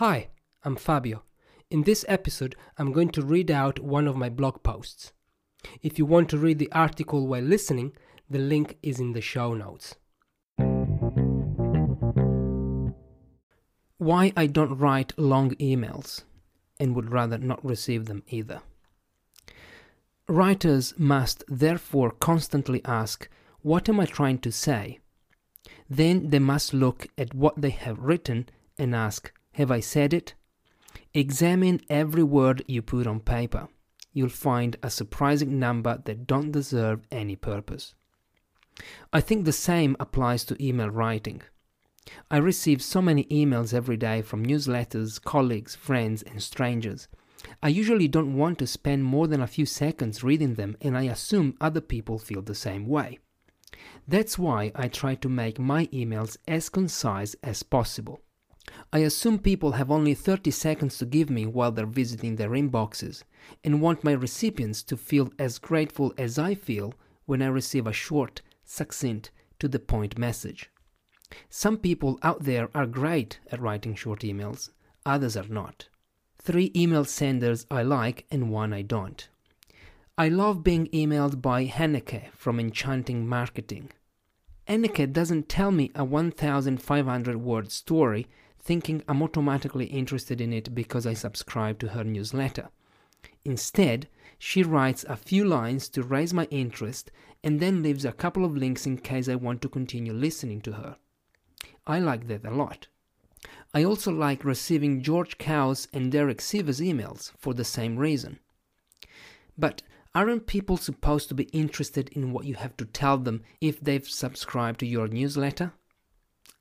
Hi, I'm Fabio. In this episode, I'm going to read out one of my blog posts. If you want to read the article while listening, the link is in the show notes. Why I don't write long emails and would rather not receive them either. Writers must therefore constantly ask, What am I trying to say? Then they must look at what they have written and ask, Have I said it? Examine every word you put on paper. You'll find a surprising number that don't deserve any purpose. I think the same applies to email writing. I receive so many emails every day from newsletters, colleagues, friends, and strangers. I usually don't want to spend more than a few seconds reading them, and I assume other people feel the same way. That's why I try to make my emails as concise as possible. I assume people have only 30 seconds to give me while they're visiting their inboxes, and want my recipients to feel as grateful as I feel when I receive a short, succinct, to the point message. Some people out there are great at writing short emails, others are not. Three email senders I like and one I don't. I love being emailed by Henneke from Enchanting Marketing. Henneke doesn't tell me a 1500 word story thinking I'm automatically interested in it because I subscribe to her newsletter. Instead, she writes a few lines to raise my interest and then leaves a couple of links in case I want to continue listening to her. I like that a lot. I also like receiving George Couros and Derek Sivers emails for the same reason. But aren't people supposed to be interested in what you have to tell them if they've subscribed to your newsletter?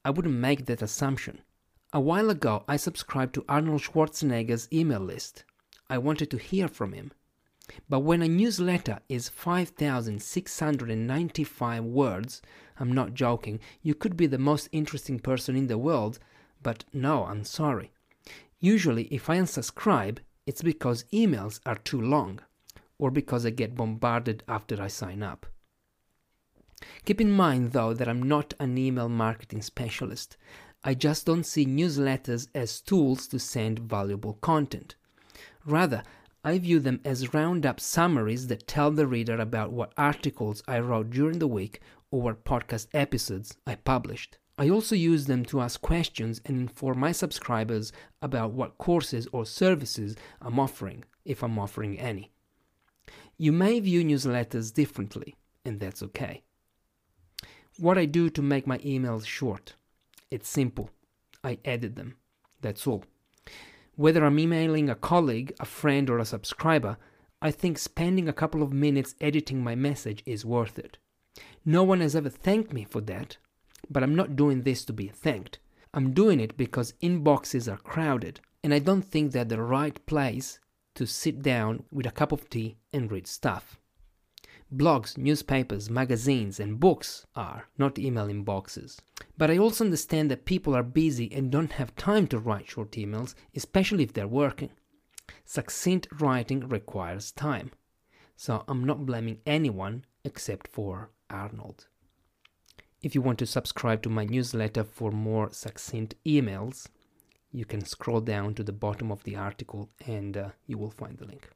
I wouldn't make that assumption. A while ago, I subscribed to Arnold Schwarzenegger's email list. I wanted to hear from him. But when a newsletter is 5,695 words, I'm not joking, you could be the most interesting person in the world, but no, I'm sorry. Usually, if I unsubscribe, it's because emails are too long, or because I get bombarded after I sign up. Keep in mind, though, that I'm not an email marketing specialist. I just don't see newsletters as tools to send valuable content. Rather, I view them as roundup summaries that tell the reader about what articles I wrote during the week or what podcast episodes I published. I also use them to ask questions and inform my subscribers about what courses or services I'm offering, if I'm offering any. You may view newsletters differently, and that's okay. What I do to make my emails short. It's simple. I edit them. That's all. Whether I'm emailing a colleague, a friend, or a subscriber, I think spending a couple of minutes editing my message is worth it. No one has ever thanked me for that, but I'm not doing this to be thanked. I'm doing it because inboxes are crowded, and I don't think they're the right place to sit down with a cup of tea and read stuff. Blogs, newspapers, magazines, and books are, not email inboxes. But I also understand that people are busy and don't have time to write short emails, especially if they're working. Succinct writing requires time. So I'm not blaming anyone except for Arnold. If you want to subscribe to my newsletter for more succinct emails, you can scroll down to the bottom of the article and uh, you will find the link.